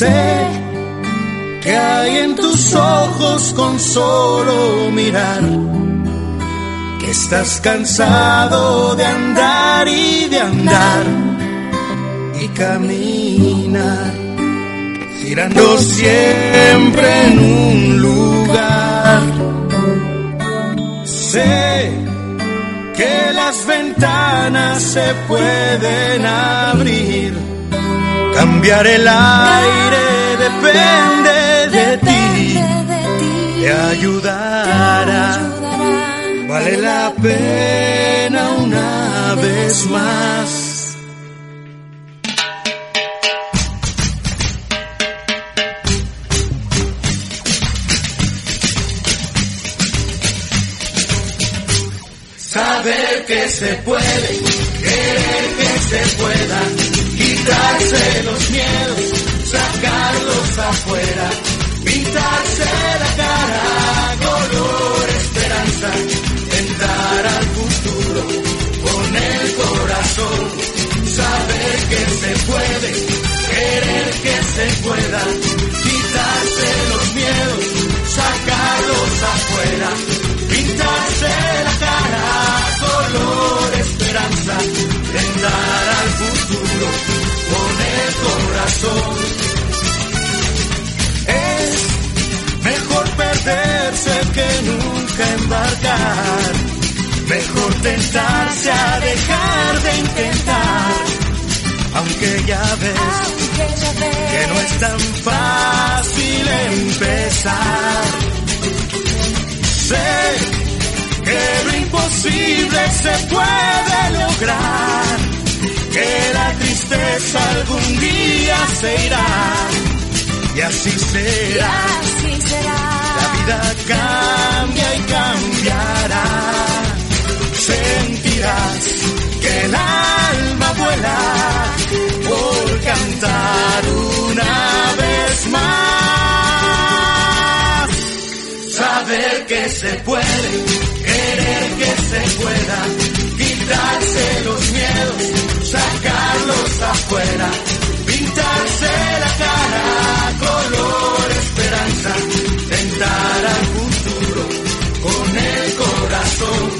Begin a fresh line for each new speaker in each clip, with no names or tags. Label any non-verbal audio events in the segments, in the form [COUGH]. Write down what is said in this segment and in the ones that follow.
Sé que hay en tus ojos con solo mirar que estás cansado de andar y de andar y caminar, girando siempre en un lugar. Sé que las ventanas se pueden abrir, cambiar el aire depende de ti, te ayudará, vale la pena una vez más. Saber que se puede, querer que se pueda, quitarse los miedos, sacarlos afuera, pintarse la cara, color esperanza, entrar al futuro con el corazón, saber que se puede, querer que se pueda, quitarse los miedos, sacarlos afuera, corazón. Es mejor perderse que nunca embarcar, mejor tentarse a dejar de intentar, aunque ya ves que no es tan fácil empezar. Sé que lo imposible se puede lograr, que la tristeza algún día se irá y así será. La vida cambia y cambiará. Sentirás que el alma vuela por cantar una vez más. Saber que se puede, querer que se pueda, quitarse los miedos, sacarlos afuera, pintarse la cara, color esperanza, tentar al futuro con el corazón,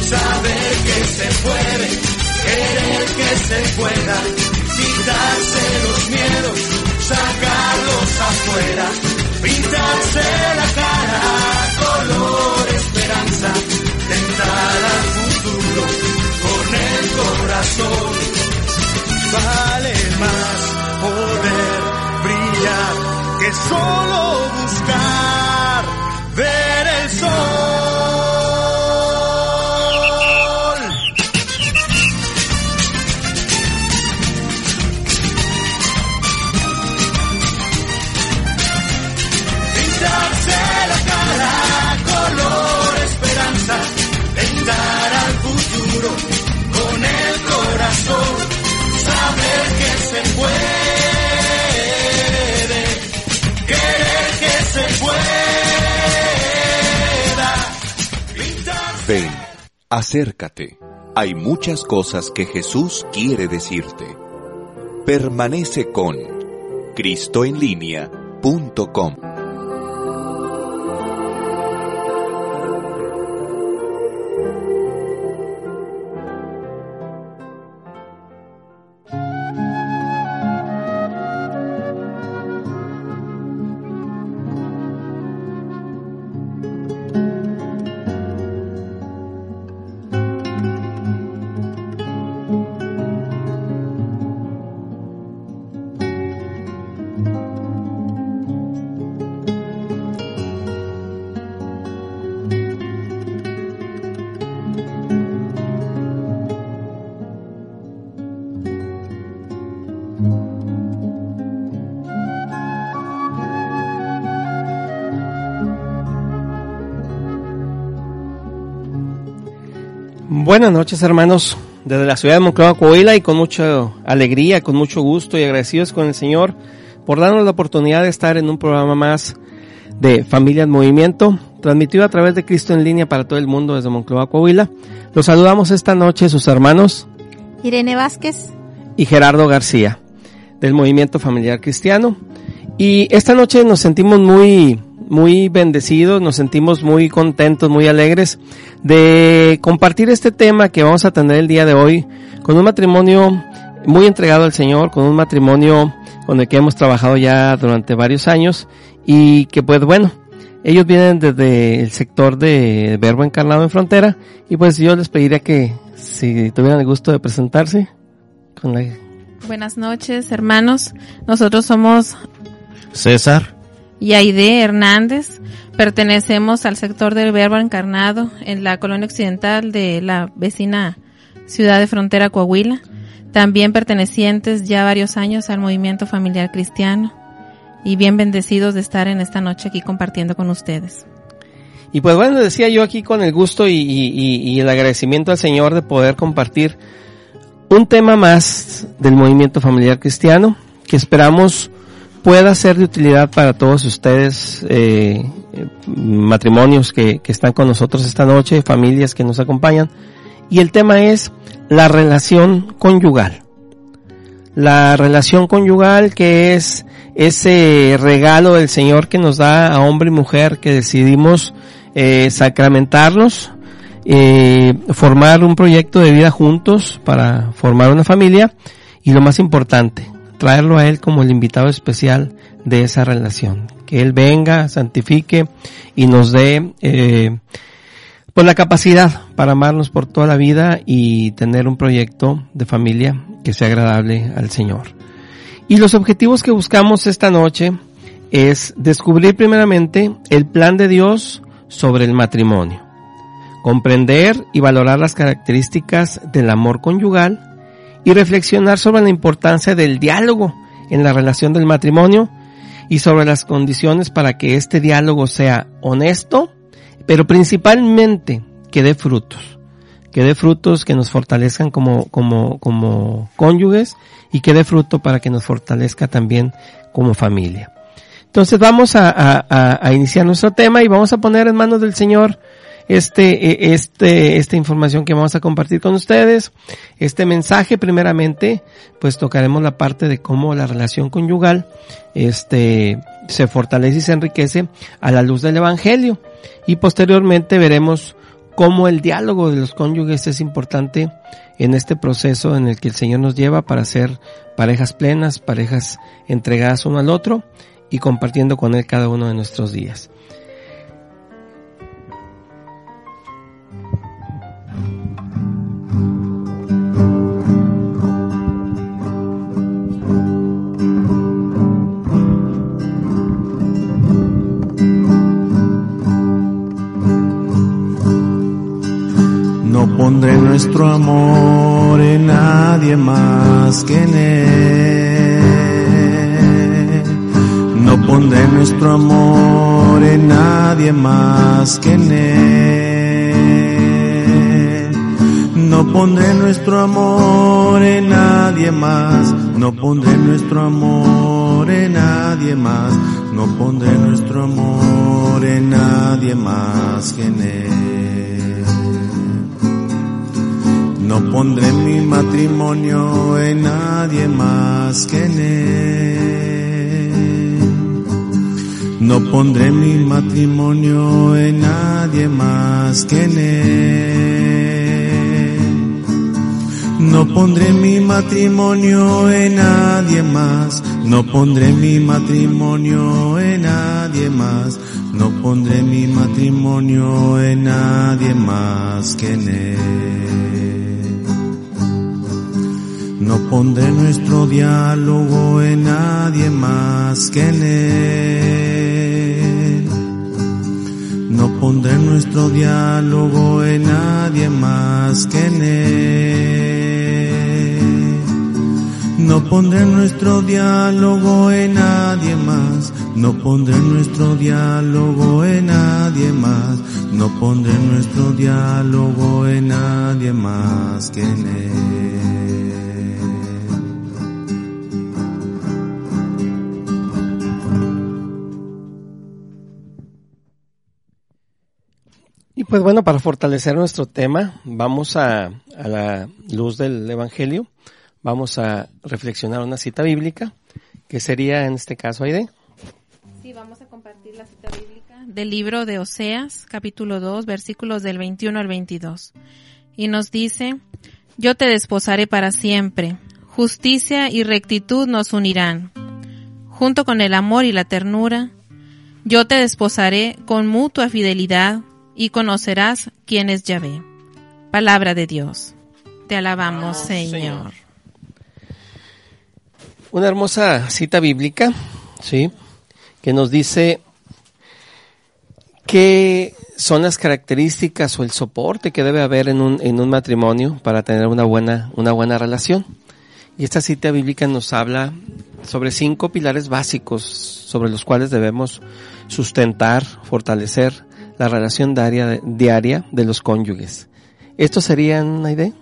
saber que se puede, querer que se pueda, quitarse los miedos,
acércate. Hay muchas cosas que Jesús quiere decirte. Permanece con cristoenlínea.com.
Buenas noches hermanos, desde la ciudad de Monclova, Coahuila y con mucha alegría, con mucho gusto y agradecidos con el Señor por darnos la oportunidad de estar en un programa más de Familia en Movimiento, transmitido a través de Cristo en línea para todo el mundo desde Monclova, Coahuila. Los saludamos esta noche sus hermanos
Irene Vázquez
y Gerardo García del Movimiento Familiar Cristiano. Y esta noche nos sentimos muy muy bendecidos, nos sentimos muy contentos, muy alegres de compartir este tema que vamos a tener el día de hoy con un matrimonio muy entregado al Señor, con un matrimonio con el que hemos trabajado ya durante varios años y que pues bueno, ellos vienen desde el sector de Verbo Encarnado en Frontera y pues yo les pediría que si tuvieran el gusto de presentarse con la...
Buenas noches hermanos, nosotros somos
César
y Aide Hernández. Pertenecemos al sector del Verbo Encarnado en la colonia occidental de la vecina ciudad de Frontera Coahuila. También pertenecientes ya varios años al movimiento familiar cristiano y bien bendecidos de estar en esta noche aquí compartiendo con ustedes.
Y pues bueno, decía yo aquí con el gusto y, y, el agradecimiento al Señor de poder compartir un tema más del movimiento familiar cristiano que esperamos pueda ser de utilidad para todos ustedes, eh, matrimonios que, que están con nosotros esta noche, familias que nos acompañan. Y el tema es la relación conyugal. La relación conyugal que es ese regalo del Señor que nos da a hombre y mujer que decidimos eh, sacramentarnos, eh, formar un proyecto de vida juntos para formar una familia y lo más importante, traerlo a Él como el invitado especial de esa relación. Que Él venga, santifique y nos dé eh, pues la capacidad para amarnos por toda la vida y tener un proyecto de familia que sea agradable al Señor. Y los objetivos que buscamos esta noche es descubrir primeramente el plan de Dios sobre el matrimonio, comprender y valorar las características del amor conyugal, y reflexionar sobre la importancia del diálogo en la relación del matrimonio y sobre las condiciones para que este diálogo sea honesto, pero principalmente que dé frutos, que dé frutos que nos fortalezcan como, como, como cónyuges y que dé fruto para que nos fortalezca también como familia. Entonces vamos a, a, a iniciar nuestro tema y vamos a poner en manos del Señor este, e, este, esta información que vamos a compartir con ustedes. Este mensaje, primeramente, pues tocaremos la parte de cómo la relación conyugal, este, se fortalece y se enriquece a la luz del Evangelio. Y posteriormente veremos cómo el diálogo de los cónyuges es importante en este proceso en el que el Señor nos lleva para ser parejas plenas, parejas entregadas uno al otro y compartiendo con Él cada uno de nuestros días.
Nuestro amor en nadie más que en Él. No pondré nuestro amor en nadie más que en Él. No pondré nuestro amor en nadie más. No pondré nuestro amor en nadie más. No pondré nuestro amor en nadie más que en Él. No pondré mi matrimonio en nadie más que en él. No pondré mi matrimonio en nadie más que en él. No pondré mi matrimonio en nadie más. No pondré mi matrimonio en nadie más. No pondré mi matrimonio en nadie más que en él. No pondré nuestro diálogo en nadie más que en él. No pondré nuestro diálogo en nadie más que en él. No pondré nuestro diálogo en nadie más. No pondré nuestro diálogo en nadie más no pondré nuestro diálogo en nadie más que en Él.
Pues bueno, para fortalecer nuestro tema, vamos a, a la luz del Evangelio, vamos a reflexionar una cita bíblica, que sería en este caso Aide.
Sí, vamos a compartir la cita bíblica del libro de Oseas, capítulo 2, versículos del 21 al 22. Y nos dice, yo te desposaré para siempre, justicia y rectitud nos unirán. Junto con el amor y la ternura, yo te desposaré con mutua fidelidad y conocerás quién es Yahvé. Palabra de Dios. Te alabamos, Señor.
Señor. Una hermosa cita bíblica, ¿sí? Que nos dice qué son las características o el soporte que debe haber en un, en un matrimonio para tener una buena, una buena relación. Y esta cita bíblica nos habla sobre cinco pilares básicos sobre los cuales debemos sustentar, fortalecer la relación diaria, de los cónyuges. ¿Estos serían una idea?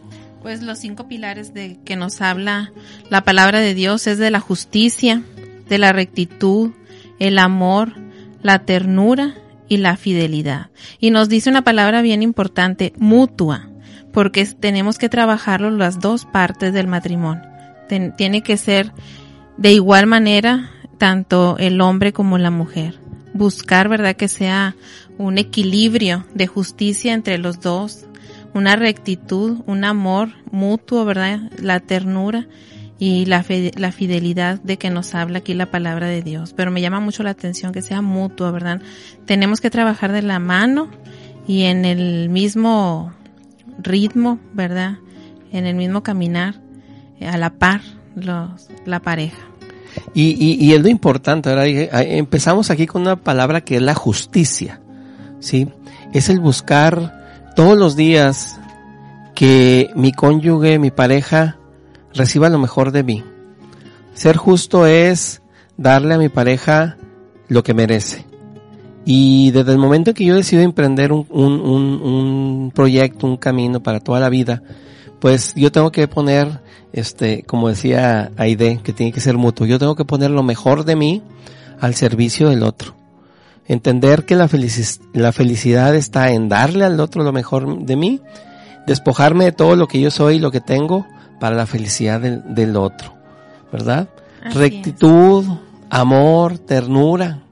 Pues los cinco pilares de que nos habla la palabra de Dios es de la justicia, de la rectitud, el amor, la ternura y la fidelidad. Y nos dice una palabra bien importante, mutua, porque tenemos que trabajarlo las dos partes del matrimonio. Tiene que ser de igual manera tanto el hombre como la mujer. Buscar, ¿verdad? Que sea un equilibrio de justicia entre los dos, una rectitud, un amor mutuo, ¿verdad? La ternura y la, fe, la fidelidad de que nos habla aquí la palabra de Dios. Pero me llama mucho la atención que sea mutuo, ¿verdad? Tenemos que trabajar de la mano y en el mismo ritmo, ¿verdad? En el mismo caminar, a la par, los, la pareja.
Y, y, y es lo importante, ¿verdad? Empezamos aquí con una palabra que es la justicia, ¿sí? Es el buscar todos los días que mi cónyuge, mi pareja, reciba lo mejor de mí. Ser justo es darle a mi pareja lo que merece. Y desde el momento que yo decido emprender un, un, un, un, proyecto, un camino para toda la vida, pues yo tengo que poner, este, como decía Aide, que tiene que ser mutuo, yo tengo que poner lo mejor de mí al servicio del otro. Entender que la, felici la felicidad está en darle al otro lo mejor de mí, despojarme de todo lo que yo soy y lo que tengo para la felicidad del, del otro, ¿verdad? Así Rectitud, es. amor, ternura,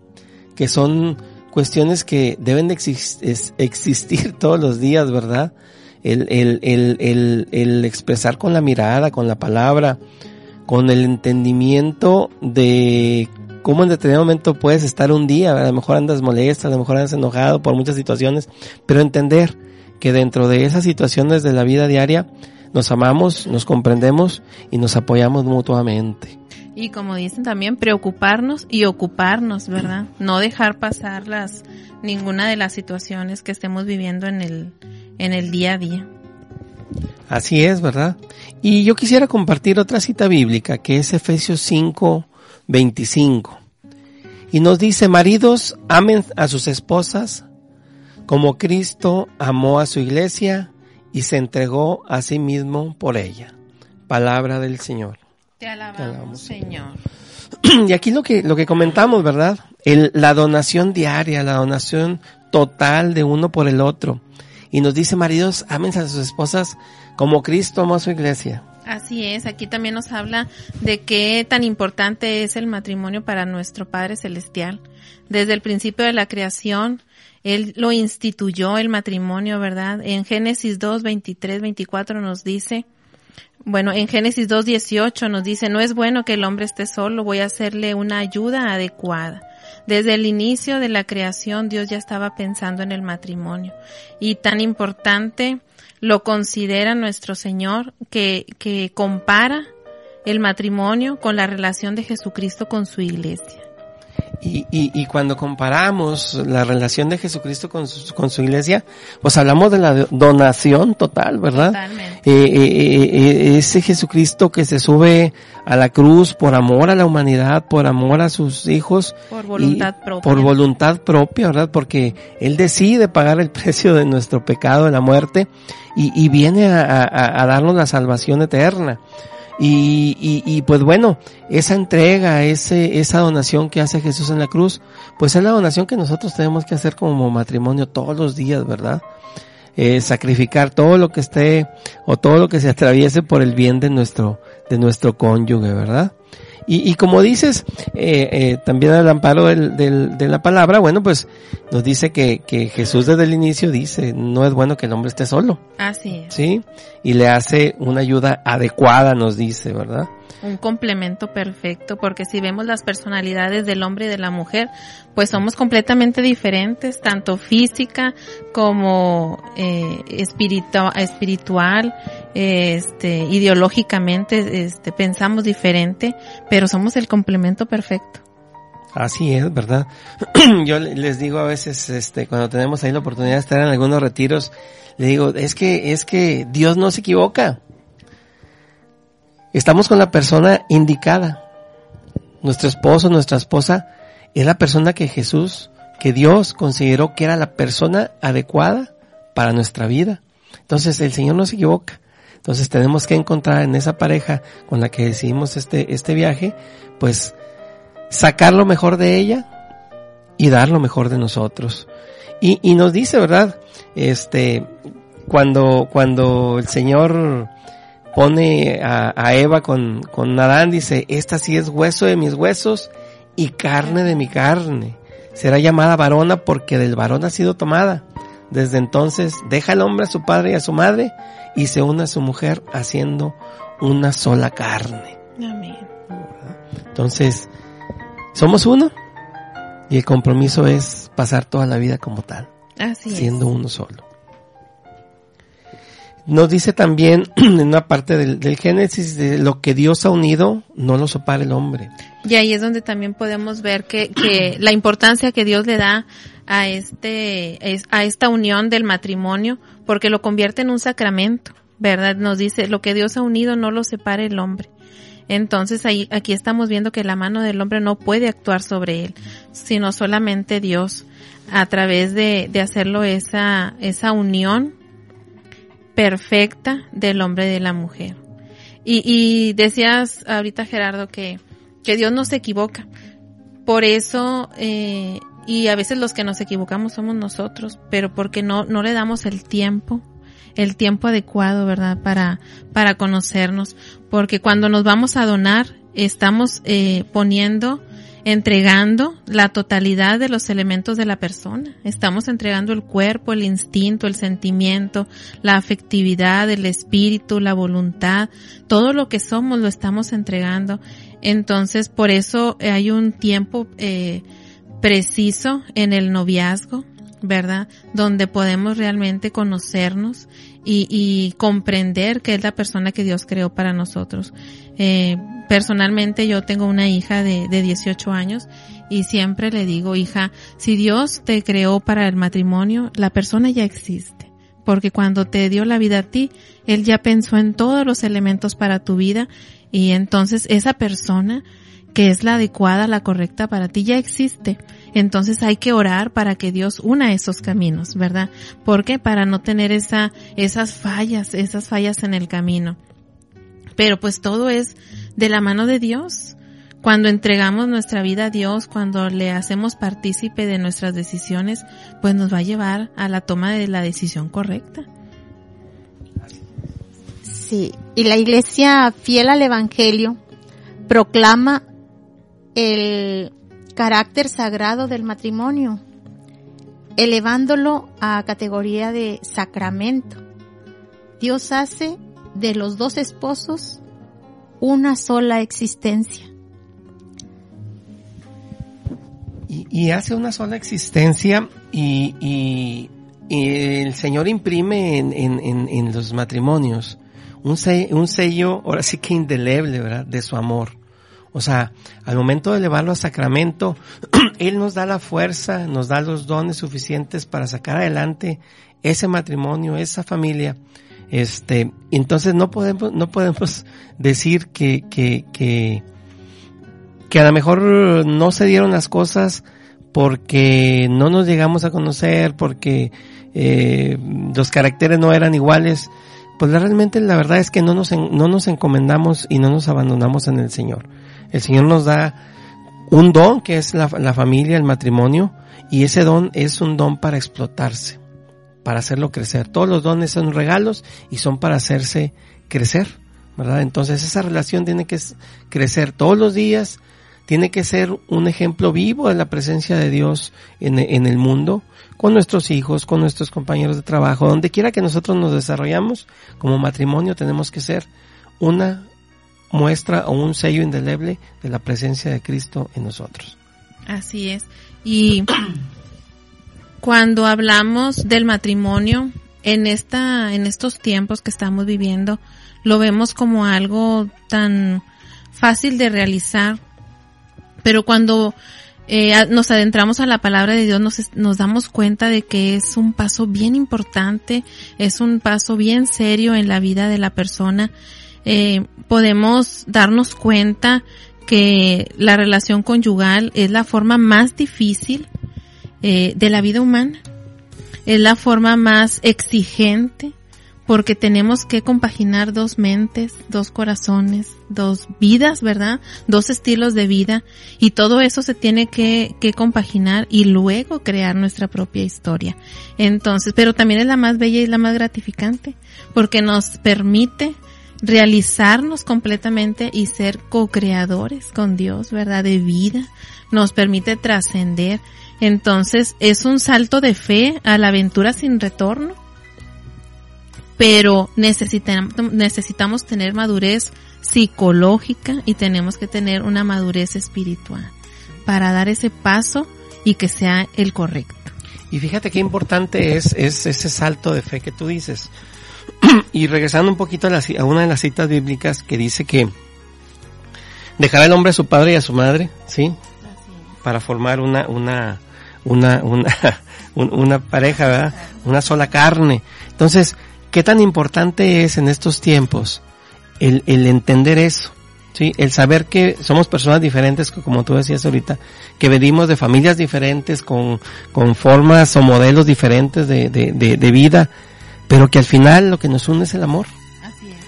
que son cuestiones que deben de exist existir [LAUGHS] todos los días, ¿verdad? El, el, el, el, el expresar con la mirada, con la palabra, con el entendimiento de cómo en determinado momento puedes estar un día, a lo mejor andas molesta, a lo mejor andas enojado por muchas situaciones, pero entender que dentro de esas situaciones de la vida diaria nos amamos, nos comprendemos y nos apoyamos mutuamente.
Y como dicen también, preocuparnos y ocuparnos, ¿verdad? [CLEARS THROAT] No dejar pasar las, ninguna de las situaciones que estemos viviendo en el, en el día a día.
Así es, ¿verdad? Y yo quisiera compartir otra cita bíblica que es Efesios 5, 25. Y nos dice, maridos, amen a sus esposas como Cristo amó a su iglesia y se entregó a sí mismo por ella. Palabra del Señor.
Te alabamos, Te alabamos Señor. [CLEARS THROAT]
Y aquí lo que, lo que comentamos, ¿verdad? El, la donación diaria, la donación total de uno por el otro. Y nos dice, maridos, amen a sus esposas como Cristo amó a su iglesia.
Así es, aquí también nos habla de qué tan importante es el matrimonio para nuestro Padre Celestial. Desde el principio de la creación, Él lo instituyó el matrimonio, ¿verdad? En Génesis 2, 23, 24 nos dice, bueno, en Génesis 2, 18 nos dice, no es bueno que el hombre esté solo, voy a hacerle una ayuda adecuada. Desde el inicio de la creación Dios ya estaba pensando en el matrimonio. Y tan importante lo considera nuestro Señor que, que compara el matrimonio con la relación de Jesucristo con su iglesia.
Y, y, y, cuando comparamos la relación de Jesucristo con su, con su iglesia, pues hablamos de la donación total, ¿verdad?
Totalmente.
Eh, eh, eh, ese Jesucristo que se sube a la cruz por amor a la humanidad, por amor a sus hijos.
Por voluntad propia.
Por voluntad propia, ¿verdad? Porque Él decide pagar el [LAUGHS] precio de nuestro pecado, de la muerte, y, y viene a, a, a darnos la salvación eterna. Y, y, y, pues bueno, esa entrega, ese, esa donación que hace Jesús en la cruz, pues es la donación que nosotros tenemos que hacer como matrimonio todos los días, ¿verdad? Eh, sacrificar todo lo que esté o todo lo que se atraviese por el bien de nuestro, de nuestro cónyuge, ¿verdad? Y, y como dices, eh, eh, también al amparo del, del, de la palabra, bueno, pues nos dice que, que Jesús desde el inicio dice, no es bueno que el hombre esté solo.
Así es.
¿Sí? Y le hace una ayuda adecuada, nos dice, ¿verdad?
Un complemento perfecto, porque si vemos las personalidades del hombre y de la mujer, pues somos completamente diferentes, tanto física como eh, espiritu espiritual, este, ideológicamente, este, pensamos diferente, pero somos el complemento perfecto.
Así es, ¿verdad? [CLEARS THROAT] Yo les digo a veces, este, cuando tenemos ahí la oportunidad de estar en algunos retiros, le digo, es que, es que Dios no se equivoca estamos con la persona indicada. Nuestro esposo, nuestra esposa, es la persona que Jesús, que Dios consideró que era la persona adecuada para nuestra vida. Entonces el Señor no se equivoca. Entonces tenemos que encontrar en esa pareja con la que decidimos este, este viaje, pues sacar lo mejor de ella y dar lo mejor de nosotros. Y, y nos dice, ¿verdad? Este, cuando, cuando el Señor pone a, a Eva con, con Adán, dice, esta sí es hueso de mis huesos y carne de mi carne. Será llamada varona porque del varón ha sido tomada. Desde entonces deja el hombre a su padre y a su madre y se une a su mujer haciendo una sola carne.
Amén.
Entonces, somos uno y el compromiso es pasar toda la vida como tal,
Así
siendo
es.
uno solo. Nos dice también [CLEARS THROAT] en una parte del, del, Génesis de lo que Dios ha unido, no lo separa el hombre.
Y ahí es donde también podemos ver que, que [CLEARS THROAT] la importancia que Dios le da a este, a esta unión del matrimonio, porque lo convierte en un sacramento, ¿verdad? Nos dice, lo que Dios ha unido no lo separa el hombre. Entonces ahí, aquí estamos viendo que la mano del hombre no puede actuar sobre él, sino solamente Dios, a través de, de hacerlo esa, esa unión perfecta del hombre y de la mujer. Y, decías ahorita Gerardo que, que Dios no se equivoca. Por eso, eh, y a veces los que nos equivocamos somos nosotros, pero porque no, no le damos el tiempo, el tiempo adecuado, ¿verdad? Para, para conocernos. Porque cuando nos vamos a donar, estamos eh, poniendo entregando la totalidad de los elementos de la persona. Estamos entregando el cuerpo, el instinto, el sentimiento, la afectividad, el espíritu, la voluntad, todo lo que somos lo estamos entregando. Entonces, por eso hay un tiempo eh, preciso en el noviazgo, ¿verdad? Donde podemos realmente conocernos y, y, comprender que es la persona que Dios creó para nosotros. Eh, personalmente yo tengo una hija de, de 18 años y siempre le digo, hija, si Dios te creó para el matrimonio, la persona ya existe. Porque cuando te dio la vida a ti, Él ya pensó en todos los elementos para tu vida y entonces esa persona que es la adecuada, la correcta para ti, ya existe. Entonces hay que orar para que Dios una esos caminos, ¿verdad? Porque para no tener esa, esas fallas, esas fallas en el camino. Pero pues todo es de la mano de Dios. Cuando entregamos nuestra vida a Dios, cuando le hacemos partícipe de nuestras decisiones, pues nos va a llevar a la toma de la decisión correcta.
Sí, y la iglesia fiel al Evangelio proclama el carácter sagrado del matrimonio, elevándolo a categoría de sacramento. Dios hace de los dos esposos una sola existencia.
Y, hace una sola existencia y, y, el Señor imprime en, en, en, en los matrimonios un sello, un sello, ahora sí que indeleble, ¿verdad? De su amor O sea, al momento de elevarlo a sacramento, [CLEARS THROAT] Él nos da la fuerza, nos da los dones suficientes para sacar adelante ese matrimonio, esa familia. Este, entonces no podemos, no podemos decir que, que, que, que a lo mejor no se dieron las cosas porque no nos llegamos a conocer, porque eh, los caracteres no eran iguales, pues realmente la verdad es que no nos, no nos encomendamos y no nos abandonamos en el Señor. El Señor nos da un don que es la, la familia, el matrimonio, y ese don es un don para explotarse, para hacerlo crecer. Todos los dones son regalos y son para hacerse crecer, ¿verdad? Entonces esa relación tiene que crecer todos los días, tiene que ser un ejemplo vivo de la presencia de Dios en, en, el mundo, con nuestros hijos, con nuestros compañeros de trabajo, donde quiera que nosotros nos desarrollamos como matrimonio tenemos que ser una muestra o un sello indeleble de la presencia de Cristo en nosotros.
Así es. Y cuando hablamos del matrimonio en esta en estos tiempos que estamos viviendo, lo vemos como algo tan fácil de realizar, pero cuando eh, nos adentramos a la palabra de Dios nos, nos damos cuenta de que es un paso bien importante, es un paso bien serio en la vida de la persona. Eh, podemos darnos cuenta que la relación conyugal es la forma más difícil eh, de la vida humana, es la forma más exigente porque tenemos que compaginar dos mentes, dos corazones, dos vidas, ¿verdad? Dos estilos de vida y todo eso se tiene que, que compaginar y luego crear nuestra propia historia. Entonces, pero también es la más bella y la más gratificante porque nos permite realizarnos completamente y ser co-creadores con Dios, ¿verdad? De vida, nos permite trascender. Entonces es un salto de fe a la aventura sin retorno, pero necesitamos, necesitamos tener madurez psicológica y tenemos que tener una madurez espiritual para dar ese paso y que sea el correcto.
Y fíjate qué importante es, es ese salto de fe que tú dices [CLEARS THROAT] y regresando un poquito a, la, a, una de las citas bíblicas que dice que dejará el hombre a su padre y a su madre, ¿sí? Para formar una, una, una, una, [LAUGHS] una pareja, ¿verdad? Una sola carne. Entonces, ¿qué tan importante es en estos tiempos el, el entender eso? ¿sí? El saber que somos personas diferentes, como tú decías ahorita, que venimos de familias diferentes, con, con formas o modelos diferentes de, de, de, de vida, pero que al final lo que nos une es el amor.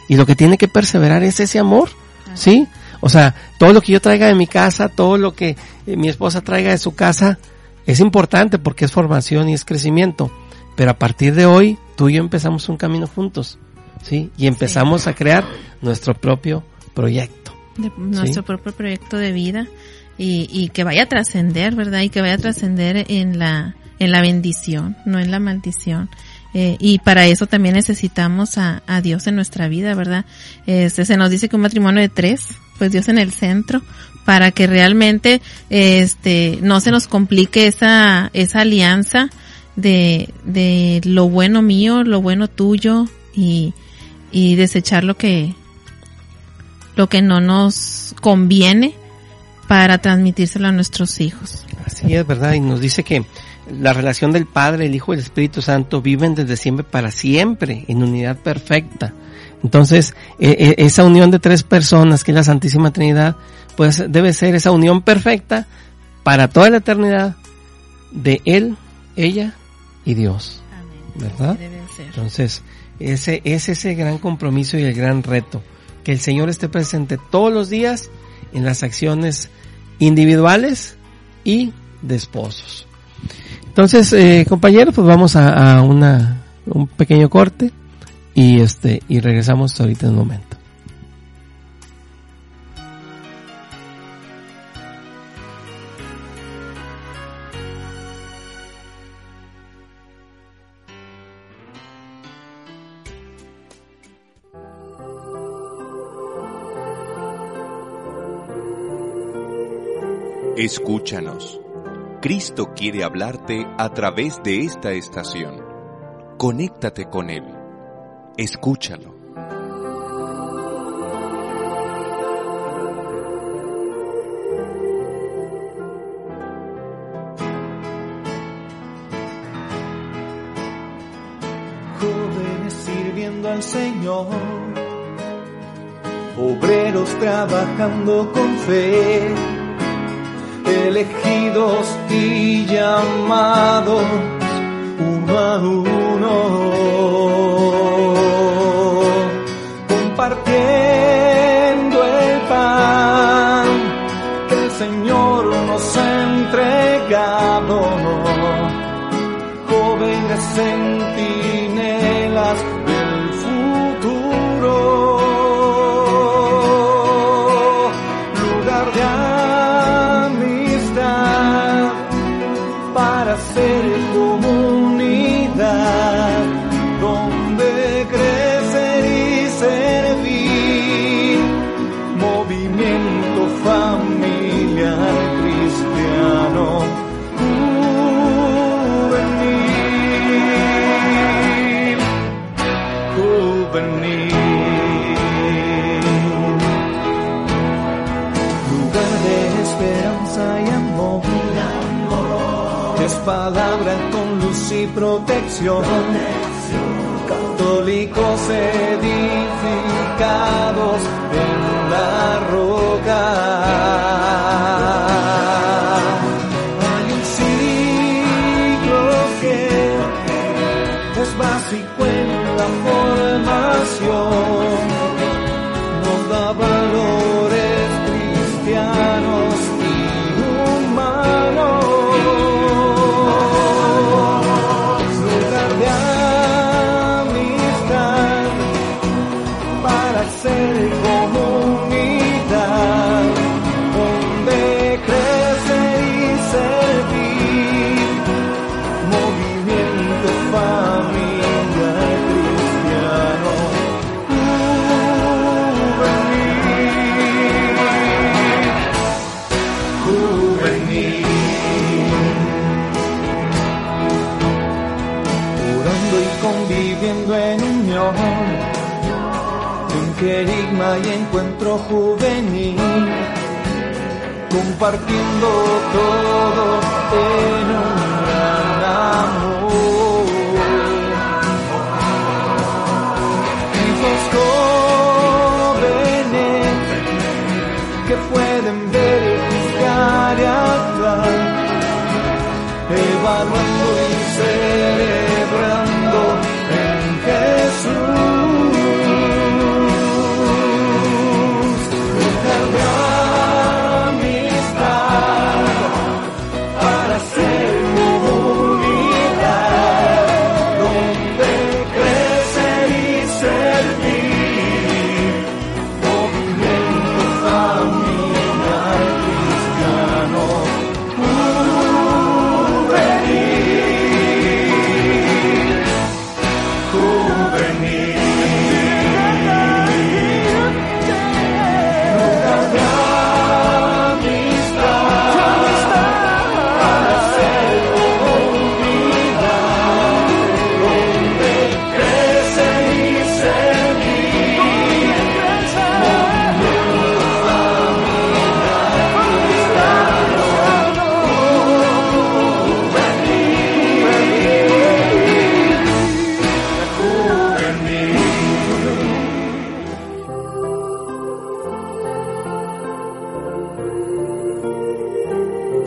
Y lo que tiene que perseverar es ese amor, ¿sí? O sea, todo lo que yo traiga de mi casa, todo lo que eh, mi esposa traiga de su casa, es importante porque es formación y es crecimiento. Pero a partir de hoy, tú y yo empezamos un camino juntos, ¿sí? Y empezamos a crear nuestro propio proyecto.
nuestro propio proyecto de vida y, y que vaya a trascender, ¿verdad? Y que vaya a trascender en la, en la bendición, no en la maldición. Eh, y para eso también necesitamos a, a, Dios en nuestra vida, ¿verdad? Este, se nos dice que un matrimonio de tres, pues Dios en el centro, para que realmente, este, no se nos complique esa, esa alianza de, de lo bueno mío, lo bueno tuyo y, y desechar lo que, lo que no nos conviene para transmitírselo a nuestros hijos.
Así es, ¿verdad? Y nos dice que la relación del Padre, el Hijo y el Espíritu Santo viven desde siempre para siempre, en unidad perfecta. Entonces, e, e, esa unión de tres personas, que es la Santísima Trinidad, pues debe ser esa unión perfecta para toda la eternidad de Él, ella y Dios. ¿Verdad? Entonces, ese es ese gran compromiso y el gran reto. Que el Señor esté presente todos los días en las acciones individuales y de esposos. Entonces, eh, compañeros, pues vamos a, a, una, un pequeño corte y este, y regresamos ahorita en un momento.
Escúchanos. Cristo quiere hablarte a través de esta estación. Conéctate con Él escúchalo.
Jóvenes sirviendo al Señor, obreros trabajando con fe, elegidos y llamados uno a uno. pecado, joven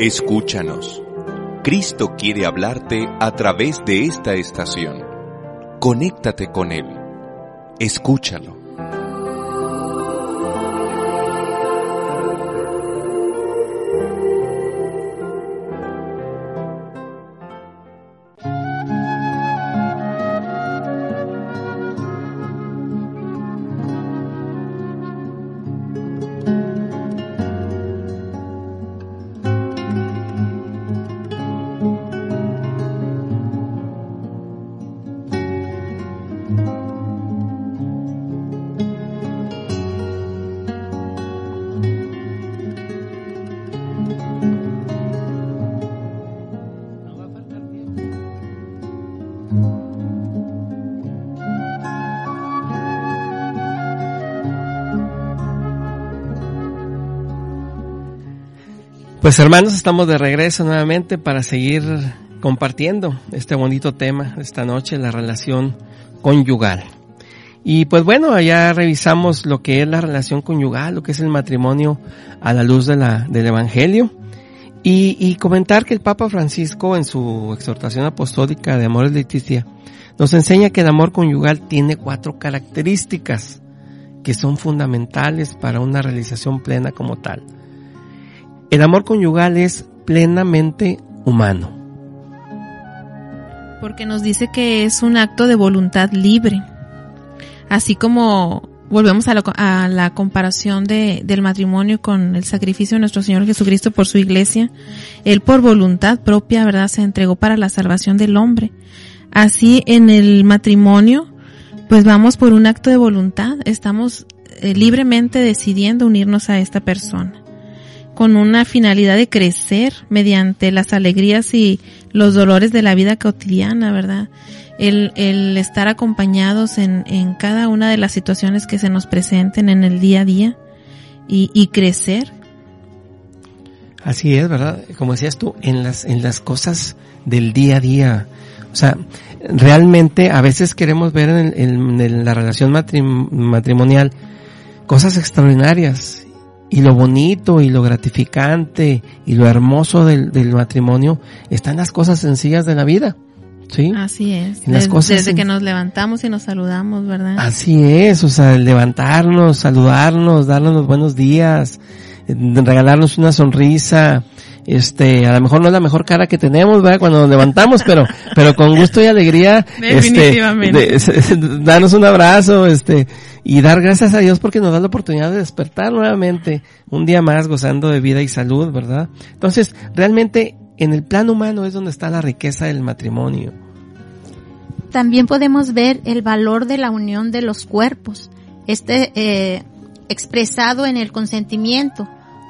Escúchanos. Cristo quiere hablarte a través de esta estación. Conéctate con Él. Escúchalo.
Pues hermanos, estamos de regreso nuevamente para seguir compartiendo este bonito tema esta noche, la relación conyugal. Y pues bueno, ya revisamos lo que es la relación conyugal, lo que es el matrimonio a la luz de la, del Evangelio. Y, y comentar que el Papa Francisco en su exhortación apostólica de Amores Leticia nos enseña que el amor conyugal tiene cuatro características que son fundamentales para una realización plena como tal. El amor conyugal es plenamente humano.
Porque nos dice que es un acto de voluntad libre. Así como volvemos a la, comparación de, del matrimonio con el sacrificio de nuestro Señor Jesucristo por su iglesia. Él por voluntad propia, ¿verdad? Se entregó para la salvación del hombre. Así en el matrimonio, pues vamos por un acto de voluntad. Estamos eh, libremente decidiendo unirnos a esta persona con una finalidad de crecer mediante las alegrías y los dolores de la vida cotidiana, ¿verdad? El, el estar acompañados en, en cada una de las situaciones que se nos presenten en el día a día y, y crecer.
Así es, ¿verdad? Como decías tú, en las, en las cosas del día a día. O sea, realmente a veces queremos ver en, en, en la relación matrim matrimonial cosas extraordinarias y lo bonito y lo gratificante y lo hermoso del, del matrimonio están las cosas sencillas de la vida. ¿Sí?
Así es.
En las
desde,
cosas
desde
en-
que nos levantamos y nos saludamos, ¿verdad?
Así es, o sea, levantarnos, saludarnos, darnos los buenos días, regalarnos una sonrisa, este, a lo mejor no es la mejor cara que tenemos, ¿verdad? Cuando nos levantamos, pero, pero con gusto y alegría, este,
Definitivamente.
de- darnos un abrazo, este, y dar gracias a Dios porque nos da la oportunidad de despertar nuevamente un día más gozando de vida y salud, ¿verdad? Entonces, realmente, en el plano humano es donde está la riqueza del matrimonio.
También podemos ver el valor de la unión de los cuerpos, este eh, expresado en el consentimiento,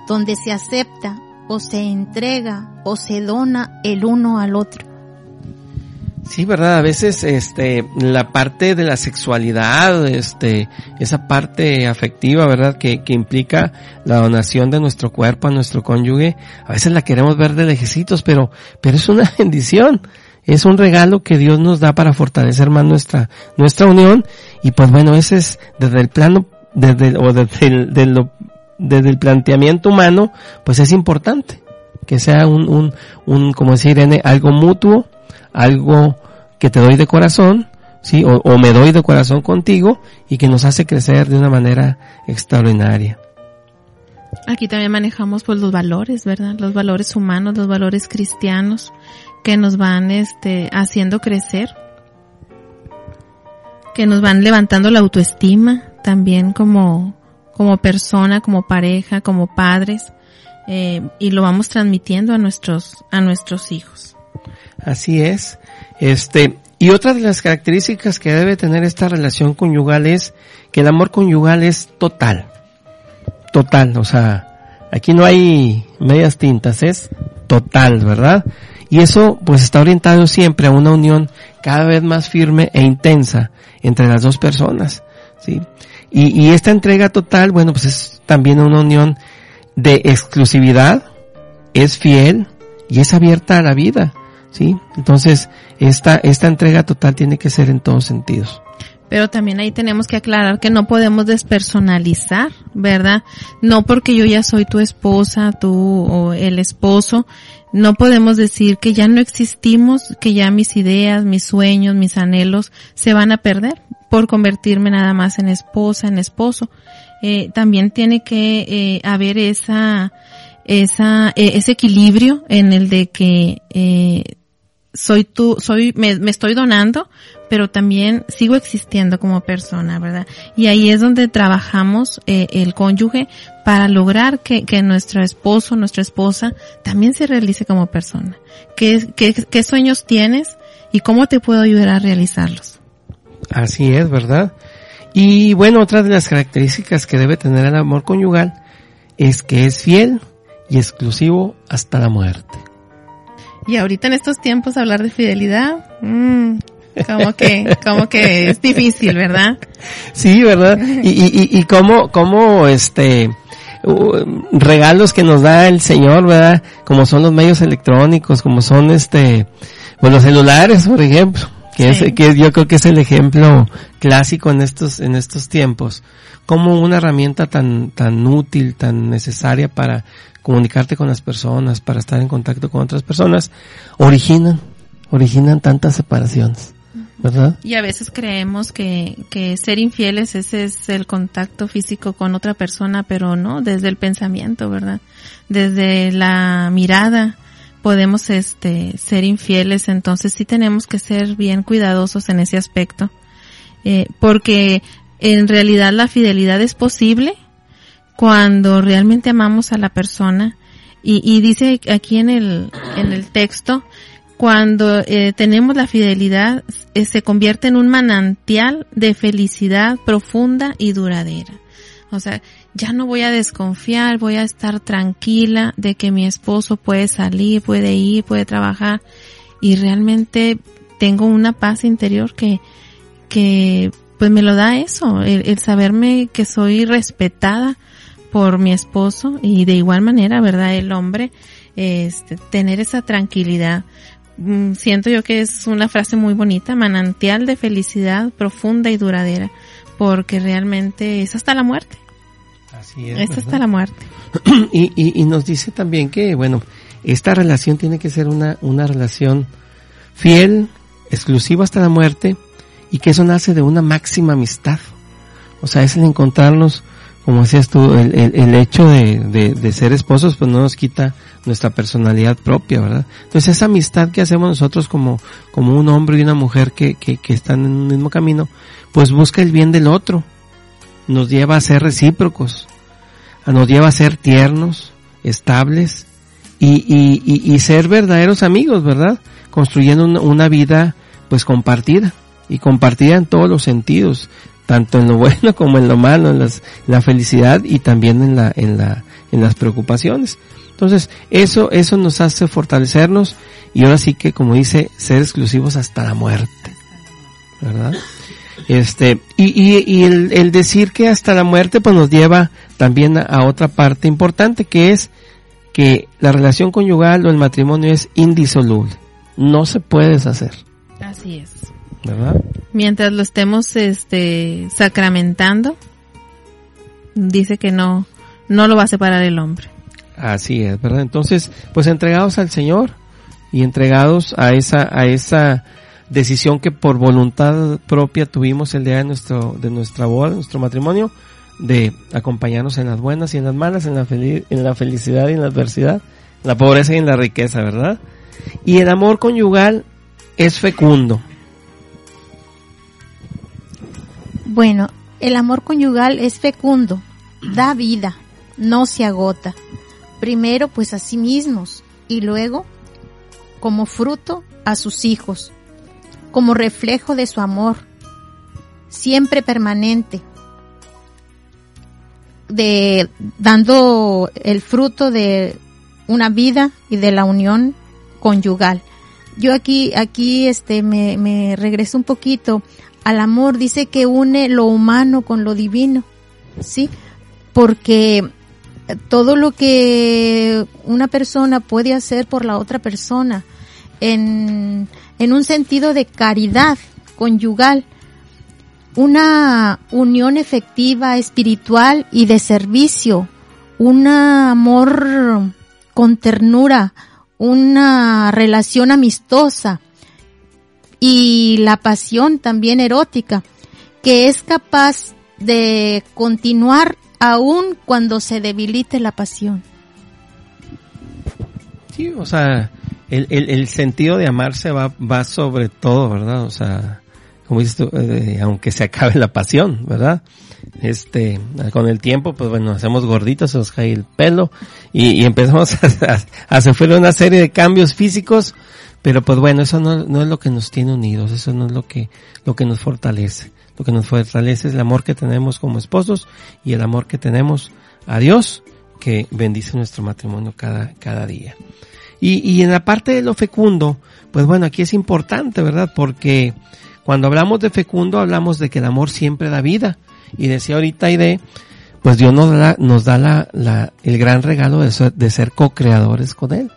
donde se acepta o se entrega o se dona el uno al otro.
Sí, verdad, a veces este la parte de la sexualidad, este esa parte afectiva, ¿verdad? Que, que implica la donación de nuestro cuerpo a nuestro cónyuge, a veces la queremos ver de lejecitos, pero pero es una [LAUGHS] bendición. Es un regalo que Dios nos da para fortalecer más nuestra nuestra unión y pues bueno, ese es desde el plano desde o desde el, de lo- desde el planteamiento humano, pues es importante que sea un un un como decía Irene, algo mutuo, algo que te doy de corazón, sí, o, o me doy de corazón contigo y que nos hace crecer de una manera extraordinaria.
Aquí también manejamos pues los valores, ¿verdad? Los valores humanos, los valores cristianos que nos van este haciendo crecer, que nos van levantando la autoestima también como como persona, como pareja, como padres eh, y lo vamos transmitiendo a nuestros a nuestros hijos.
Así es. Este, y otra de las características que debe tener esta relación conyugal es que el amor conyugal es total. Total, o sea, aquí no hay medias tintas, es total, ¿verdad? Y eso pues está orientado siempre a una unión cada vez más firme e intensa entre las dos personas, ¿sí? Y, y esta entrega total, bueno, pues es también una unión de exclusividad, es fiel y es abierta a la vida, ¿sí? Entonces, esta, esta entrega total tiene que ser en todos sentidos.
Pero también ahí tenemos que aclarar que no podemos despersonalizar, ¿verdad? No porque yo ya soy tu esposa, tú o el esposo, no podemos decir que ya no existimos, que ya mis ideas, mis sueños, mis anhelos se van a perder por convertirme nada más en esposa, en esposo. Eh, también tiene que eh, haber esa, esa, eh, ese equilibrio en el de que eh, soy tú, soy, me, me estoy donando, pero también sigo existiendo como persona, ¿verdad? Y ahí es donde trabajamos eh, el cónyuge para lograr que, que nuestro esposo, nuestra esposa, también se realice como persona. ¿Qué, qué, qué sueños tienes y cómo te puedo ayudar a realizarlos?
Así es, ¿verdad? Y bueno, otra de las características que debe tener el amor conyugal es que es fiel y exclusivo hasta la muerte.
Y ahorita en estos tiempos hablar de fidelidad, mmm, como que, como que es difícil, ¿verdad?
Sí, ¿verdad? Y, y, y, y cómo, cómo, este, uh, regalos que nos da el Señor, ¿verdad? Como son los medios electrónicos, como son este, Pues los celulares, por ejemplo, que
Sí.
es que yo creo que es el ejemplo clásico en estos en estos tiempos, como una herramienta tan tan útil, tan necesaria para comunicarte con las personas, para estar en contacto con otras personas, originan originan tantas separaciones, ¿verdad?
Y a veces creemos que, que ser infieles ese es el contacto físico con otra persona, pero no, desde el pensamiento, ¿verdad? Desde la mirada podemos este ser infieles, entonces sí tenemos que ser bien cuidadosos en ese aspecto. Eh, porque en realidad la fidelidad es posible cuando realmente amamos a la persona y, dice aquí en el, en el texto, cuando eh, tenemos la fidelidad eh, se convierte en un manantial de felicidad profunda y duradera. O sea, ya no voy a desconfiar, voy a estar tranquila de que mi esposo puede salir, puede ir, puede trabajar y realmente tengo una paz interior que, que pues me lo da eso, el, el saberme que soy respetada por mi esposo y de igual manera, ¿verdad? El hombre, este, tener esa tranquilidad. Mm, Siento yo que es una frase muy bonita, manantial de felicidad profunda y duradera, porque realmente es hasta la muerte,
Así es.
es
¿verdad?
hasta la muerte. [CLEARS THROAT]
y, y, y nos dice también que, bueno, esta relación tiene que ser una, una relación fiel, exclusiva hasta la muerte, y que eso nace de una máxima amistad. O sea, es el encontrarnos, como decías tú, el, el, el hecho de, de, de ser esposos, pues no nos quita nuestra personalidad propia, ¿verdad? Entonces esa amistad que hacemos nosotros como, como un hombre y una mujer que, que, que están en un mismo camino, pues busca el bien del otro, nos lleva a ser recíprocos, nos lleva a ser tiernos, estables y, y, y, y ser verdaderos amigos, ¿verdad? Construyendo una, una vida pues compartida y compartida en todos los sentidos, tanto en lo [LAUGHS] bueno como en lo malo, en, las- la felicidad y también en la, en la, en las preocupaciones. Entonces, eso, eso nos hace fortalecernos y ahora sí que, como dice, ser exclusivos hasta la muerte. ¿Verdad? Este, y, y, y el, el decir que hasta la muerte pues nos lleva también a, a otra parte importante que es que la relación conyugal o el matrimonio es indisoluble. No se puede deshacer,
Así es.
¿verdad?
Mientras lo estemos este sacramentando, dice que no no lo va a separar el hombre.
Así es, ¿verdad? Entonces, pues entregados al Señor y entregados a esa, a esa decisión que por voluntad propia tuvimos el día de nuestro, de nuestra boda, nuestro matrimonio, de acompañarnos en las buenas y en las malas, en la, feli- en la felicidad y en la adversidad, en la pobreza y en la riqueza, ¿verdad? Y el amor conyugal es fecundo.
Bueno, el amor conyugal es fecundo, da vida, no se agota. Primero pues a sí mismos y luego como fruto a sus hijos, como reflejo de su amor, siempre permanente, de dando el fruto de una vida y de la unión conyugal. Yo aquí, aquí este me, me regreso un poquito al amor, dice que une lo humano con lo divino, ¿sí? Porque todo lo que una persona puede hacer por la otra persona en, en un sentido de caridad conyugal, una unión efectiva, espiritual y de servicio, un amor con ternura, una relación amistosa y la pasión también erótica, que es capaz de continuar aún cuando se debilite la pasión.
Sí, o sea, el, el, sentido de amarse va, va sobre todo, ¿verdad? O sea, como dices tú, eh, aunque se acabe la pasión, ¿verdad? Este, con el tiempo, pues bueno, hacemos gorditos, se nos cae el pelo y, y empezamos a, [LAUGHS] a, a, sufrir una serie de cambios físicos, pero pues bueno, eso no, no es lo que nos tiene unidos, eso no es lo que, lo que nos fortalece. Lo que nos fortalece es el amor que tenemos como esposos y el amor que tenemos a Dios que bendice nuestro matrimonio cada, cada día. Y, y en la parte de lo fecundo, pues bueno, aquí es importante, ¿verdad? Porque cuando hablamos de fecundo, hablamos de que el amor siempre da vida. Y decía ahorita Aide, pues Dios nos da, nos da la, la, el gran regalo de ser, de ser co-creadores con Él,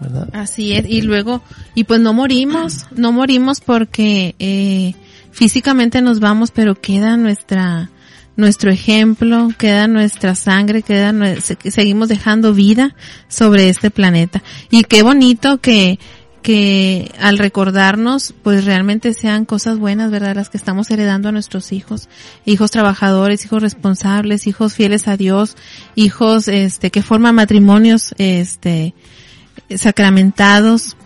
¿verdad?
Así es, y luego, y pues no morimos, no morimos porque eh, físicamente nos vamos, pero queda nuestra, nuestro ejemplo, queda nuestra sangre, queda, seguimos dejando vida sobre este planeta. Y qué bonito que, que al recordarnos, pues realmente sean cosas buenas, ¿verdad? Las que estamos heredando a nuestros hijos. Hijos trabajadores, hijos responsables, hijos fieles a Dios, hijos, este, que forman matrimonios, este, sacramentados,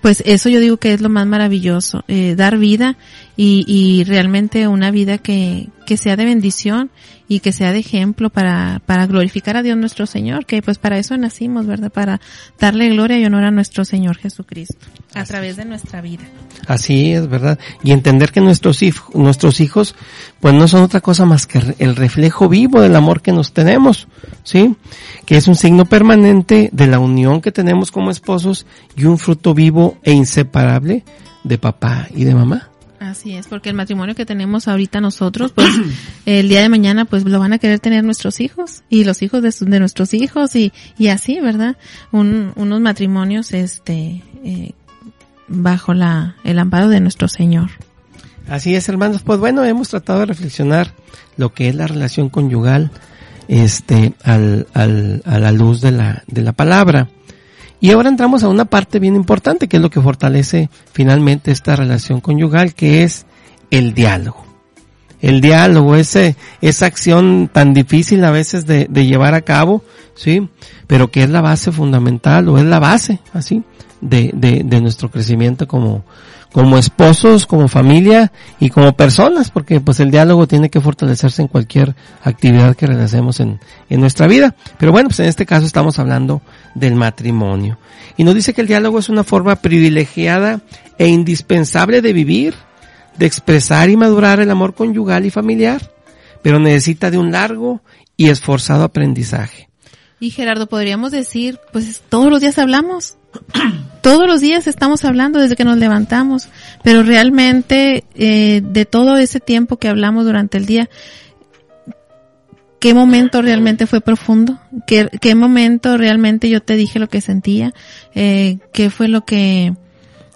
pues eso yo digo que es lo más maravilloso, eh, dar vida y, y realmente una vida que, que sea de bendición y que sea de ejemplo para, para glorificar a Dios nuestro Señor, que pues para eso nacimos, ¿verdad? Para darle gloria y honor a nuestro Señor Jesucristo a través de nuestra vida.
Así es, ¿verdad? Y entender que nuestros hijos, nuestros hijos, pues no son otra cosa más que el reflejo vivo del amor que nos tenemos, ¿sí? Que es un signo permanente de la unión que tenemos como esposos y un fruto vivo e inseparable de papá y de mamá.
Así es, porque el matrimonio que tenemos ahorita nosotros, pues [CLEARS THROAT] el día de mañana pues lo van a querer tener nuestros hijos y los hijos de, su- de nuestros hijos y, y así, ¿verdad? Un, unos matrimonios este eh, bajo la el amparo de nuestro Señor.
Así es, hermanos. Pues bueno, hemos tratado de reflexionar lo que es la relación conyugal, este, al, al, a la luz de la, de la palabra. Y ahora entramos a una parte bien importante, que es lo que fortalece finalmente esta relación conyugal, que es el diálogo. El diálogo, ese, esa acción tan difícil a veces de, llevar a cabo, sí, pero que es la base fundamental o es la base, así, de, de, de nuestro crecimiento como, como esposos, como familia y como personas, porque pues el diálogo tiene que fortalecerse en cualquier actividad que realicemos en, en nuestra vida. Pero bueno, pues en este caso estamos hablando del matrimonio. Y nos dice que el diálogo es una forma privilegiada e indispensable de vivir, de expresar y madurar el amor conyugal y familiar, pero necesita de un largo y esforzado aprendizaje.
Y Gerardo, podríamos decir, pues todos los días hablamos. [CLEARS THROAT] todos los días estamos hablando desde que nos levantamos. Pero realmente, eh, de todo ese tiempo que hablamos durante el día, ¿qué momento realmente fue profundo? ¿Qué, qué momento realmente yo te dije lo que sentía? Eh, ¿Qué fue lo que,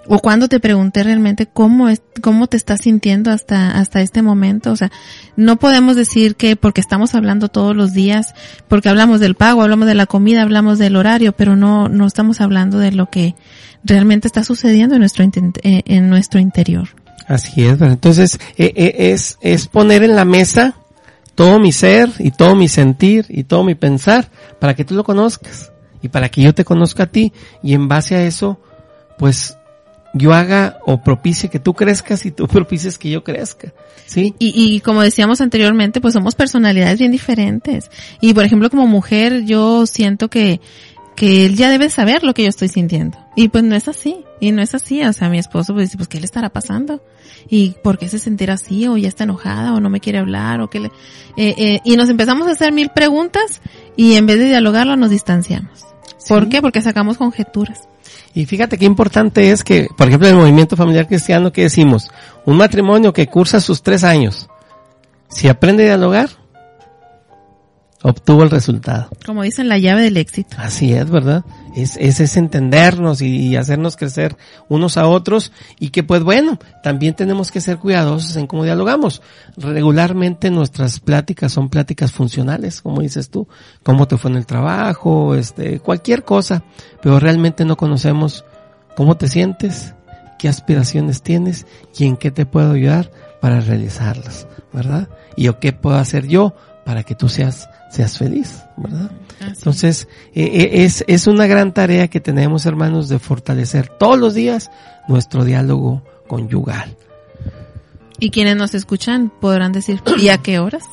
o cuando te pregunté realmente cómo es, cómo te estás sintiendo hasta, hasta este momento? O sea, no podemos decir que porque estamos hablando todos los días, porque hablamos del pago, hablamos de la comida, hablamos del horario, pero no, no estamos hablando de lo que realmente está sucediendo en nuestro, eh, en nuestro interior.
Así es, entonces eh, es, es poner en la mesa todo mi ser y todo mi sentir y todo mi pensar para que tú lo conozcas y para que yo te conozca a ti y en base a eso, pues yo haga o propicie que tú crezcas y tú [LAUGHS] propicies que yo crezca, ¿sí?
Y, y como decíamos anteriormente, pues somos personalidades bien diferentes. Y por ejemplo, como mujer, yo siento que, que él ya debe saber lo que yo estoy sintiendo. Y pues no es así. Y no es así. O sea, mi esposo pues dice, pues ¿qué le estará pasando? ¿Y por qué se sentirá así? O ya está enojada, o no me quiere hablar, o qué le... Eh, eh, y nos empezamos a hacer mil preguntas y en vez de dialogarlo nos distanciamos. ¿Por qué? Porque sacamos conjeturas.
Y fíjate qué importante es que, por ejemplo, en el movimiento familiar cristiano, que decimos? Un matrimonio que cursa sus tres años, si aprende a dialogar, obtuvo el resultado.
Como dicen, la llave del éxito.
Así es, ¿verdad? Es, es, es entendernos y, y hacernos crecer unos a otros y que pues bueno, también tenemos que ser cuidadosos en cómo dialogamos. Regularmente nuestras pláticas son pláticas funcionales, como dices tú, cómo te fue en el trabajo, este, cualquier cosa, pero realmente no conocemos cómo te sientes, qué aspiraciones tienes y en qué te puedo ayudar para realizarlas, ¿verdad? Y o qué puedo hacer yo para que tú seas seas feliz, ¿verdad? Entonces, eh, eh, es, es una gran tarea que tenemos, hermanos, de fortalecer todos los días nuestro diálogo conyugal.
Y quienes nos escuchan podrán decir, ¿y a qué horas?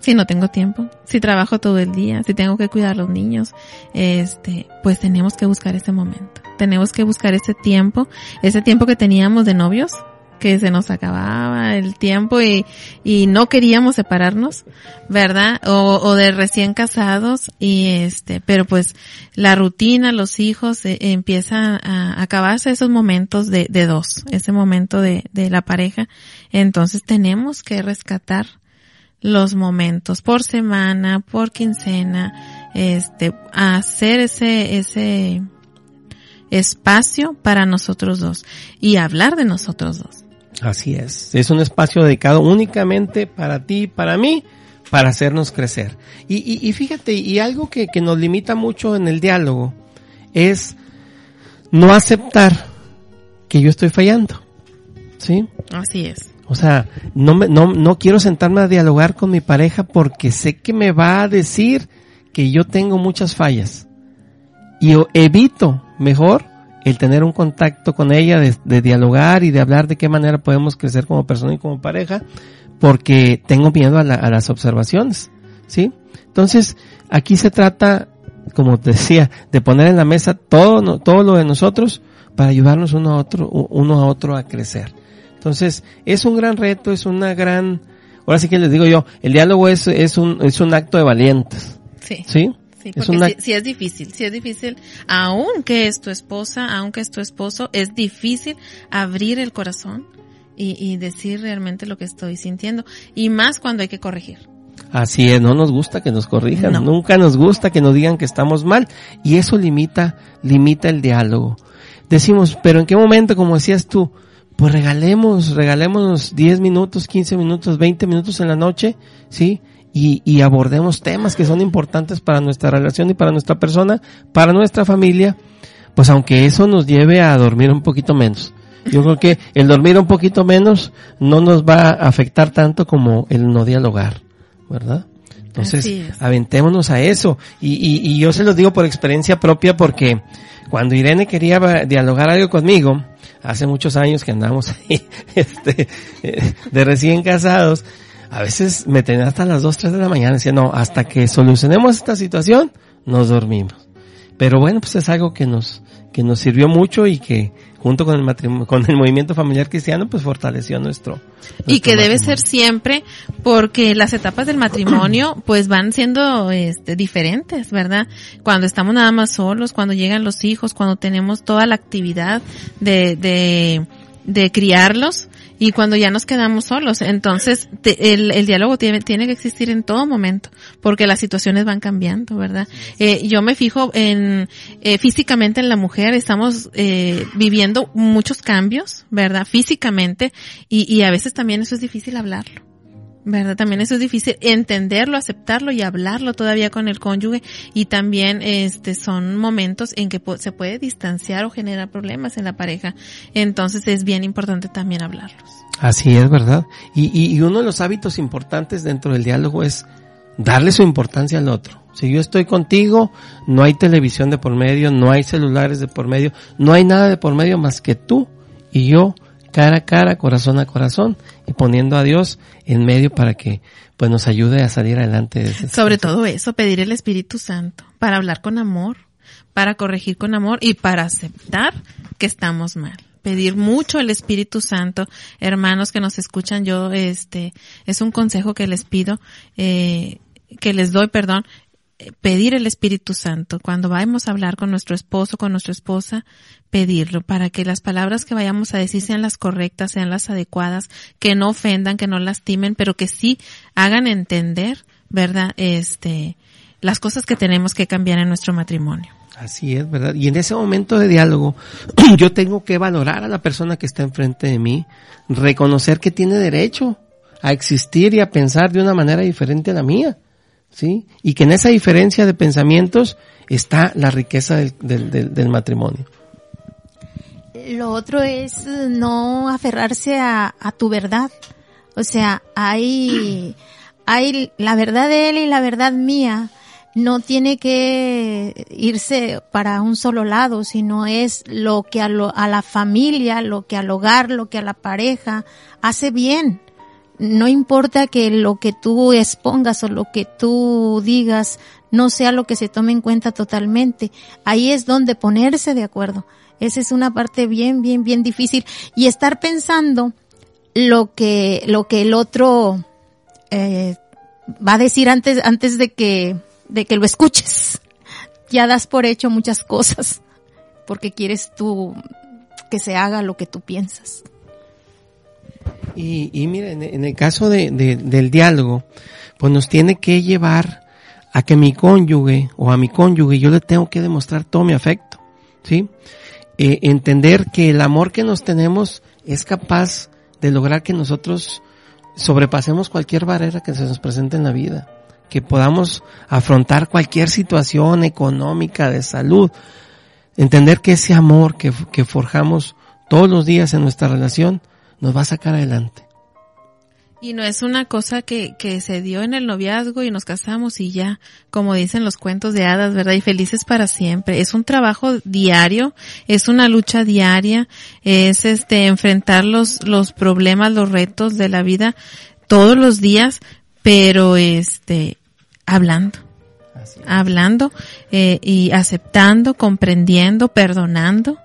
Si no tengo tiempo, si trabajo todo el día, si tengo que cuidar a los niños, este, pues tenemos que buscar ese momento. Tenemos que buscar ese tiempo, ese tiempo que teníamos de novios, que se nos acababa el tiempo y, y no queríamos separarnos, ¿verdad? O, o de recién casados y este, pero pues la rutina, los hijos, eh, empieza a acabarse esos momentos de, de dos, ese momento de, de la pareja. Entonces tenemos que rescatar los momentos por semana, por quincena, este, hacer ese, ese, espacio para nosotros dos y hablar de nosotros dos.
Así es. Es un espacio dedicado únicamente para ti y para mí, para hacernos crecer. Y, y, y fíjate, y algo que, que nos limita mucho en el diálogo es no aceptar que yo estoy fallando. ¿Sí?
Así es.
O sea, no, me, no, no quiero sentarme a dialogar con mi pareja porque sé que me va a decir que yo tengo muchas fallas. Y evito mejor el tener un contacto con ella, de, de, dialogar y de hablar de qué manera podemos crecer como persona y como pareja, porque tengo miedo a, la, a las observaciones, ¿sí? Entonces, aquí se trata, como te decía, de poner en la mesa todo, todo lo de nosotros para ayudarnos uno a otro, uno a otro a crecer. Entonces, es un gran reto, es una gran, ahora sí que les digo yo, el diálogo es, es un, es un acto de valientes.
Sí.
¿Sí?
Sí, porque una... sí, sí, es difícil, sí es difícil, aunque es tu esposa, aunque es tu esposo, es difícil abrir el corazón y, y decir realmente lo que estoy sintiendo. Y más cuando hay que corregir.
Así es, no nos gusta que nos corrijan, no. nunca nos gusta que nos digan que estamos mal y eso limita, limita el diálogo. Decimos, pero en qué momento, como decías tú, pues regalemos, regalemos 10 minutos, 15 minutos, 20 minutos en la noche, ¿sí? Y, y, abordemos temas que son importantes para nuestra relación y para nuestra persona, para nuestra familia, pues aunque eso nos lleve a dormir un poquito menos. Yo creo que el dormir un poquito menos no nos va a afectar tanto como el no dialogar, ¿verdad? Entonces, aventémonos a eso. Y, y, y yo se los digo por experiencia propia porque cuando Irene quería dialogar algo conmigo, hace muchos años que andamos [LAUGHS] ahí, este, de recién casados, a veces me tenía hasta las 2, 3 de la mañana, decía, no, hasta que solucionemos esta situación, nos dormimos. Pero bueno, pues es algo que nos, que nos sirvió mucho y que junto con el matrimonio, con el movimiento familiar cristiano, pues fortaleció nuestro. nuestro
y que matrimonio. debe ser siempre, porque las etapas del matrimonio, [CLEARS THROAT] pues van siendo este, diferentes, ¿verdad? Cuando estamos nada más solos, cuando llegan los hijos, cuando tenemos toda la actividad de, de, de criarlos, y cuando ya nos quedamos solos. Entonces, te, el, el, diálogo tiene, tiene, que existir en todo momento, porque las situaciones van cambiando, ¿verdad? Eh, yo me fijo en, eh, físicamente en la mujer, estamos eh, viviendo muchos cambios, ¿verdad? Físicamente, y, y a veces también eso es difícil hablarlo. ¿Verdad? También eso es difícil entenderlo, aceptarlo y hablarlo todavía con el cónyuge y también este son momentos en que se puede distanciar o generar problemas en la pareja. Entonces es bien importante también hablarlos.
Así es, ¿verdad? Y, y, y uno de los hábitos importantes dentro del diálogo es darle su importancia al otro. Si yo estoy contigo, no hay televisión de por medio, no hay celulares de por medio, no hay nada de por medio más que tú y yo cara a cara, corazón a corazón y poniendo a Dios en medio para que pues nos ayude a salir adelante. De ese
Sobre todo eso, pedir el Espíritu Santo para hablar con amor, para corregir con amor y para aceptar que estamos mal pedir mucho el Espíritu Santo, hermanos que nos escuchan, yo este es un consejo que les pido, eh, que les doy, perdón, pedir el Espíritu Santo. Cuando vayamos a hablar con nuestro esposo, con nuestra esposa, pedirlo para que las palabras que vayamos a decir sean las correctas, sean las adecuadas, que no ofendan, que no lastimen, pero que sí hagan entender, ¿verdad? Este, las cosas que tenemos que cambiar en nuestro matrimonio.
Así es, ¿verdad? Y en ese momento de diálogo, [CLEARS THROAT] yo tengo que valorar a la persona que está enfrente de mí, reconocer que tiene derecho a existir y a pensar de una manera diferente a la mía ¿sí? Y que en esa diferencia de pensamientos está la riqueza del, del, del, del matrimonio.
Lo otro es no aferrarse a, a, tu verdad. O sea, hay, hay la verdad de él y la verdad mía. No tiene que irse para un solo lado, sino es lo que a, lo, a la familia, lo que al hogar, lo que a la pareja hace bien no importa que lo que tú expongas o lo que tú digas no sea lo que se tome en cuenta totalmente. Ahí es donde ponerse de acuerdo. Esa es una parte bien, bien, bien difícil. Y estar pensando lo que, lo que el otro eh, va a decir antes, antes de que, de que lo escuches. Ya das por hecho muchas cosas porque quieres tú que se haga lo que tú piensas.
Y, y mire, en, en el caso de, de, del diálogo, pues nos tiene que llevar a que mi cónyuge o a mi cónyuge yo le tengo que demostrar todo mi afecto, ¿sí? eh, entender que el amor que nos tenemos es capaz de lograr que nosotros sobrepasemos cualquier barrera que se nos presente en la vida, que podamos afrontar cualquier situación económica, de salud, entender que ese amor que, que forjamos todos los días en nuestra relación nos va a sacar adelante.
Y no es una cosa que, que se dio en el noviazgo y nos casamos y ya, como dicen los cuentos de hadas, ¿verdad? Y felices para siempre. Es un trabajo diario, es una lucha diaria, es este, enfrentar los, los problemas, los retos de la vida todos los días, pero este, hablando. Hablando eh, y aceptando, comprendiendo, perdonando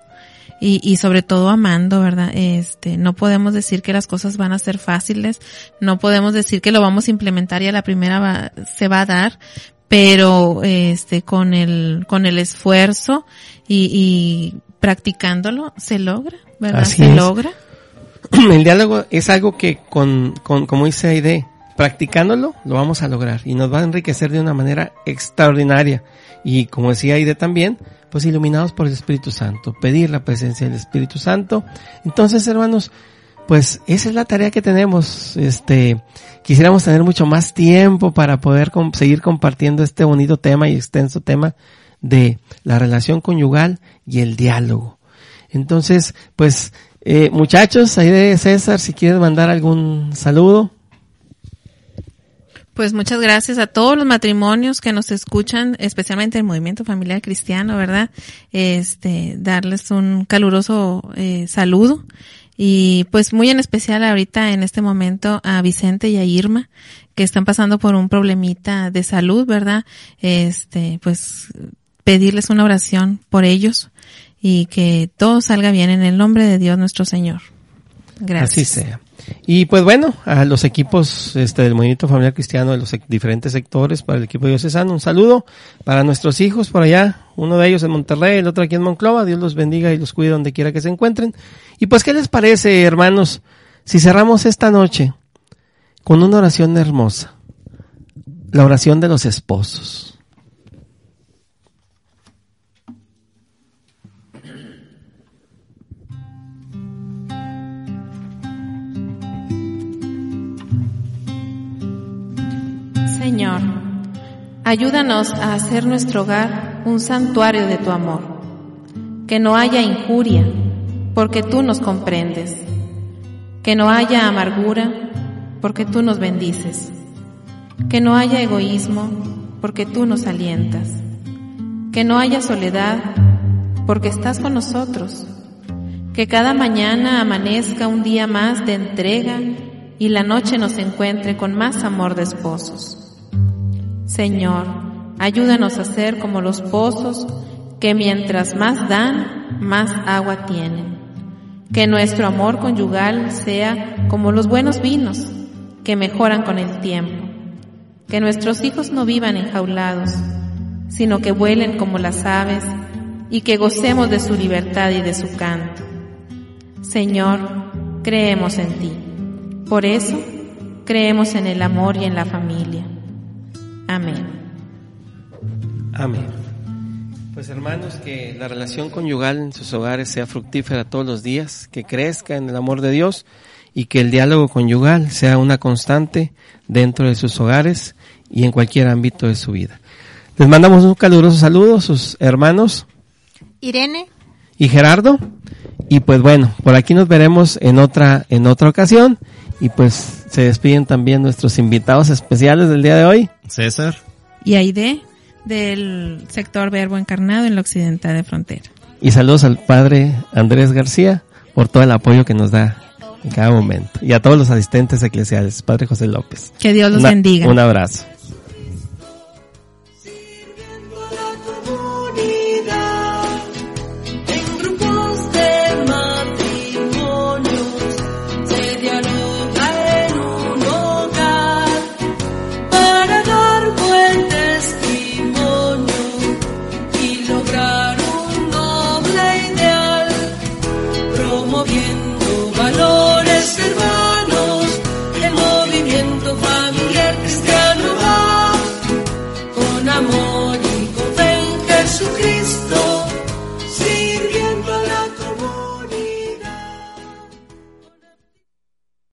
y, y sobre todo amando, ¿verdad? Este, no podemos decir que las cosas van a ser fáciles, no podemos decir que lo vamos a implementar y a la primera va, se va a dar, pero este, con el, con el esfuerzo y, y practicándolo se logra, ¿verdad?
Así
se
es.
logra. [CLEARS THROAT]
El diálogo es algo que con, con como dice Aide, practicándolo lo vamos a lograr y nos va a enriquecer de una manera extraordinaria. Y como decía Aide también, pues iluminados por el Espíritu Santo, pedir la presencia del Espíritu Santo. Entonces, hermanos, pues esa es la tarea que tenemos. Este, quisiéramos tener mucho más tiempo para poder seguir compartiendo este bonito tema y extenso tema de la relación conyugal y el diálogo. Entonces, pues, eh, muchachos, ahí de César, si quieres mandar algún saludo.
Pues muchas gracias a todos los matrimonios que nos escuchan, especialmente el movimiento familiar cristiano, ¿verdad? Este, darles un caluroso eh, saludo y pues muy en especial ahorita en este momento a Vicente y a Irma que están pasando por un problemita de salud, ¿verdad? Este, pues pedirles una oración por ellos y que todo salga bien en el nombre de Dios nuestro Señor. Gracias.
Así sea. Y pues bueno, a los equipos este, del Movimiento Familiar Cristiano de los diferentes sectores, para el equipo diocesano, un saludo para nuestros hijos por allá, uno de ellos en Monterrey, el otro aquí en Monclova, Dios los bendiga y los cuide donde quiera que se encuentren. Y pues, ¿qué les parece, hermanos, si cerramos esta noche con una oración hermosa? La oración de los esposos.
Señor, ayúdanos a hacer nuestro hogar un santuario de tu amor. Que no haya injuria, porque tú nos comprendes. Que no haya amargura, porque tú nos bendices. Que no haya egoísmo, porque tú nos alientas. Que no haya soledad, porque estás con nosotros. Que cada mañana amanezca un día más de entrega y la noche nos encuentre con más amor de esposos. Señor, ayúdanos a ser como los pozos que mientras más dan, más agua tienen. Que nuestro amor conyugal sea como los buenos vinos que mejoran con el tiempo. Que nuestros hijos no vivan enjaulados, sino que vuelen como las aves y que gocemos de su libertad y de su canto. Señor, creemos en ti. Por eso, creemos en el amor y en la familia. Amén.
Amén. Pues hermanos, que la relación conyugal en sus hogares sea fructífera todos los días, que crezca en el amor de Dios y que el diálogo conyugal sea una constante dentro de sus hogares y en cualquier ámbito de su vida. Les mandamos un caluroso saludo a sus hermanos
Irene,
y Gerardo y pues bueno, por aquí nos veremos en otra en otra ocasión y pues se despiden también nuestros invitados especiales del día de hoy.
César.
Y Aide, del sector Verbo Encarnado en la Occidental de Frontera.
Y saludos al padre Andrés García por todo el apoyo que nos da en cada momento. Y a todos los asistentes eclesiales, padre José López.
Que Dios los
Una-
bendiga.
Un abrazo.